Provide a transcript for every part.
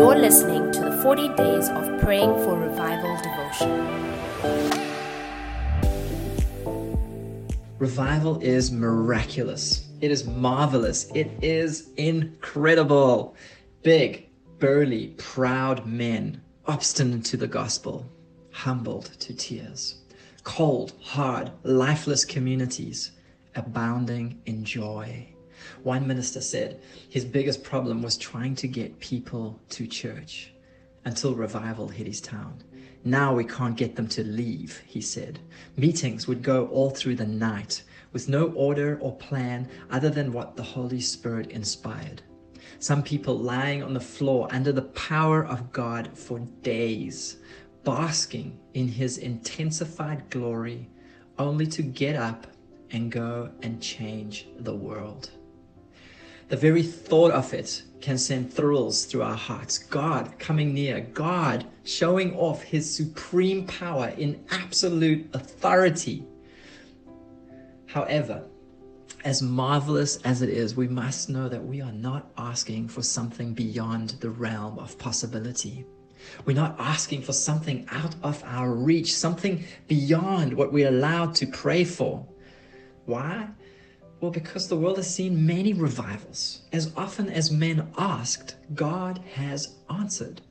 You're listening to the 40 Days of Praying for Revival devotion. Revival is miraculous. It is marvelous. It is incredible. Big, burly, proud men, obstinate to the gospel, humbled to tears. Cold, hard, lifeless communities, abounding in joy. One minister said his biggest problem was trying to get people to church until revival hit his town. Now we can't get them to leave, he said. Meetings would go all through the night with no order or plan other than what the Holy Spirit inspired. Some people lying on the floor under the power of God for days, basking in His intensified glory, only to get up and go and change the world. The very thought of it can send thrills through our hearts. God coming near, God showing off His supreme power in absolute authority. However, as marvelous as it is, we must know that we are not asking for something beyond the realm of possibility. We're not asking for something out of our reach, something beyond what we're allowed to pray for. Why? Well, because the world has seen many revivals. As often as men asked, God has answered.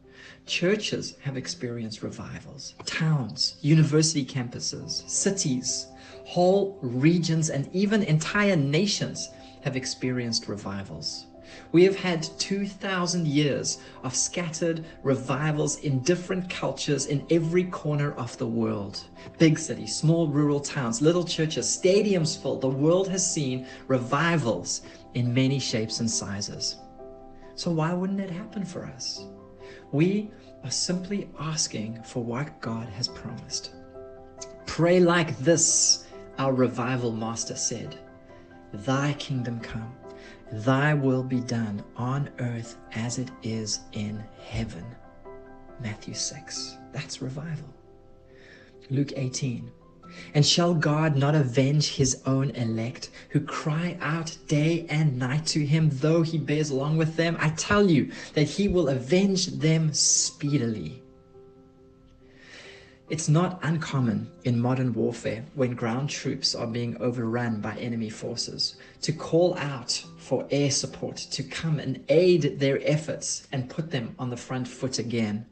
Churches have experienced revivals, towns, university campuses, cities, whole regions, and even entire nations have experienced revivals. We have had 2,000 years of scattered revivals in different cultures in every corner of the world. Big cities, small rural towns, little churches, stadiums full. The world has seen revivals in many shapes and sizes. So, why wouldn't it happen for us? We are simply asking for what God has promised. Pray like this our revival master said, Thy kingdom come, thy will be done on earth as it is in heaven. Matthew 6. That's revival. Luke 18. And shall God not avenge his own elect who cry out day and night to him, though he bears long with them? I tell you that he will avenge them speedily. It's not uncommon in modern warfare when ground troops are being overrun by enemy forces to call out for air support to come and aid their efforts and put them on the front foot again.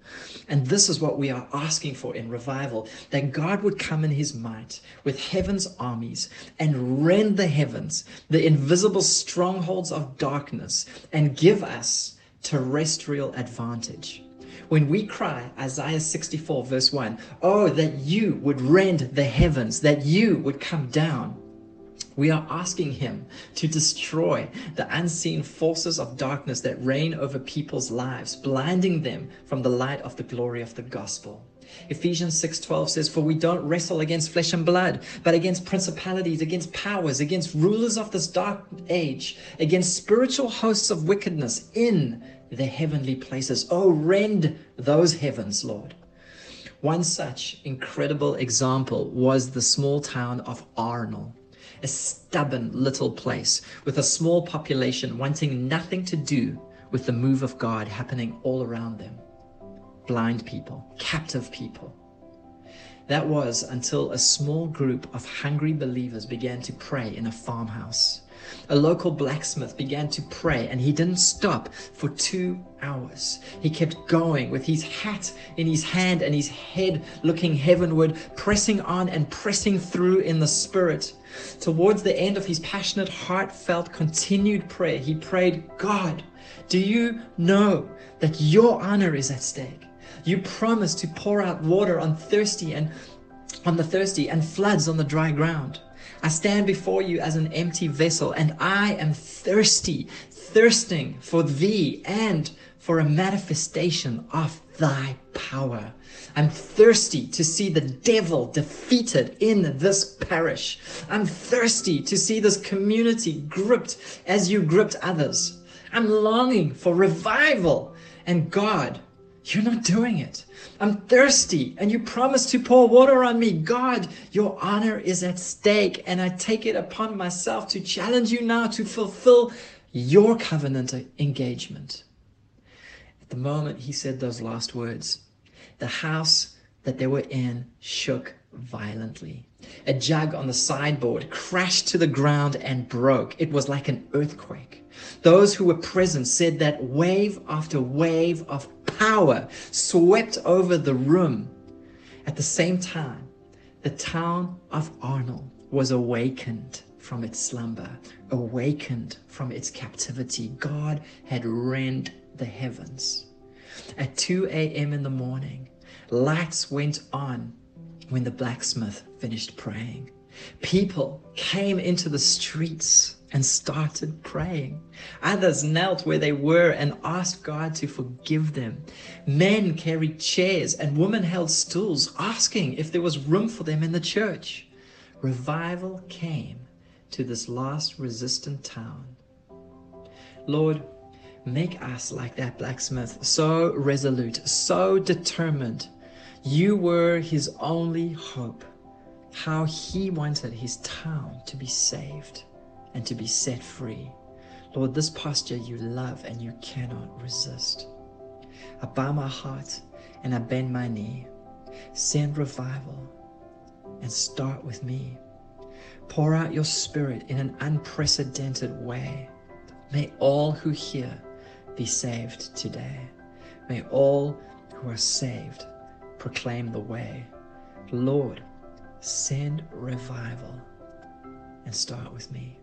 And this is what we are asking for in revival that God would come in his might with heaven's armies and rend the heavens, the invisible strongholds of darkness, and give us terrestrial advantage. When we cry, Isaiah 64, verse 1, oh, that you would rend the heavens, that you would come down. We are asking him to destroy the unseen forces of darkness that reign over people's lives, blinding them from the light of the glory of the gospel. Ephesians 6:12 says for we don't wrestle against flesh and blood but against principalities against powers against rulers of this dark age against spiritual hosts of wickedness in the heavenly places. Oh, rend those heavens, Lord. One such incredible example was the small town of Arnol, a stubborn little place with a small population wanting nothing to do with the move of God happening all around them. Blind people, captive people. That was until a small group of hungry believers began to pray in a farmhouse. A local blacksmith began to pray and he didn't stop for two hours. He kept going with his hat in his hand and his head looking heavenward, pressing on and pressing through in the spirit. Towards the end of his passionate, heartfelt, continued prayer, he prayed, God, do you know that your honor is at stake? You promised to pour out water on thirsty and on the thirsty and floods on the dry ground. I stand before you as an empty vessel, and I am thirsty, thirsting for thee and for a manifestation of thy power. I'm thirsty to see the devil defeated in this parish. I'm thirsty to see this community gripped as you gripped others. I'm longing for revival. And God, you're not doing it. I'm thirsty and you promised to pour water on me. God, your honor is at stake and I take it upon myself to challenge you now to fulfill your covenant engagement. At the moment he said those last words, the house that they were in shook violently. A jug on the sideboard crashed to the ground and broke. It was like an earthquake. Those who were present said that wave after wave of power swept over the room. At the same time, the town of Arnol was awakened from its slumber, awakened from its captivity. God had rent the heavens. At 2 a.m. in the morning, lights went on when the blacksmith finished praying. People came into the streets and started praying. Others knelt where they were and asked God to forgive them. Men carried chairs and women held stools, asking if there was room for them in the church. Revival came to this last resistant town. Lord, make us like that blacksmith, so resolute, so determined. You were his only hope. How he wanted his town to be saved and to be set free. Lord, this posture you love and you cannot resist. I bow my heart and I bend my knee. Send revival and start with me. Pour out your spirit in an unprecedented way. May all who hear be saved today. May all who are saved proclaim the way. Lord, send revival and start with me.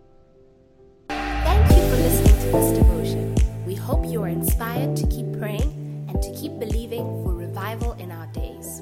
For listening to this devotion. We hope you are inspired to keep praying and to keep believing for revival in our days.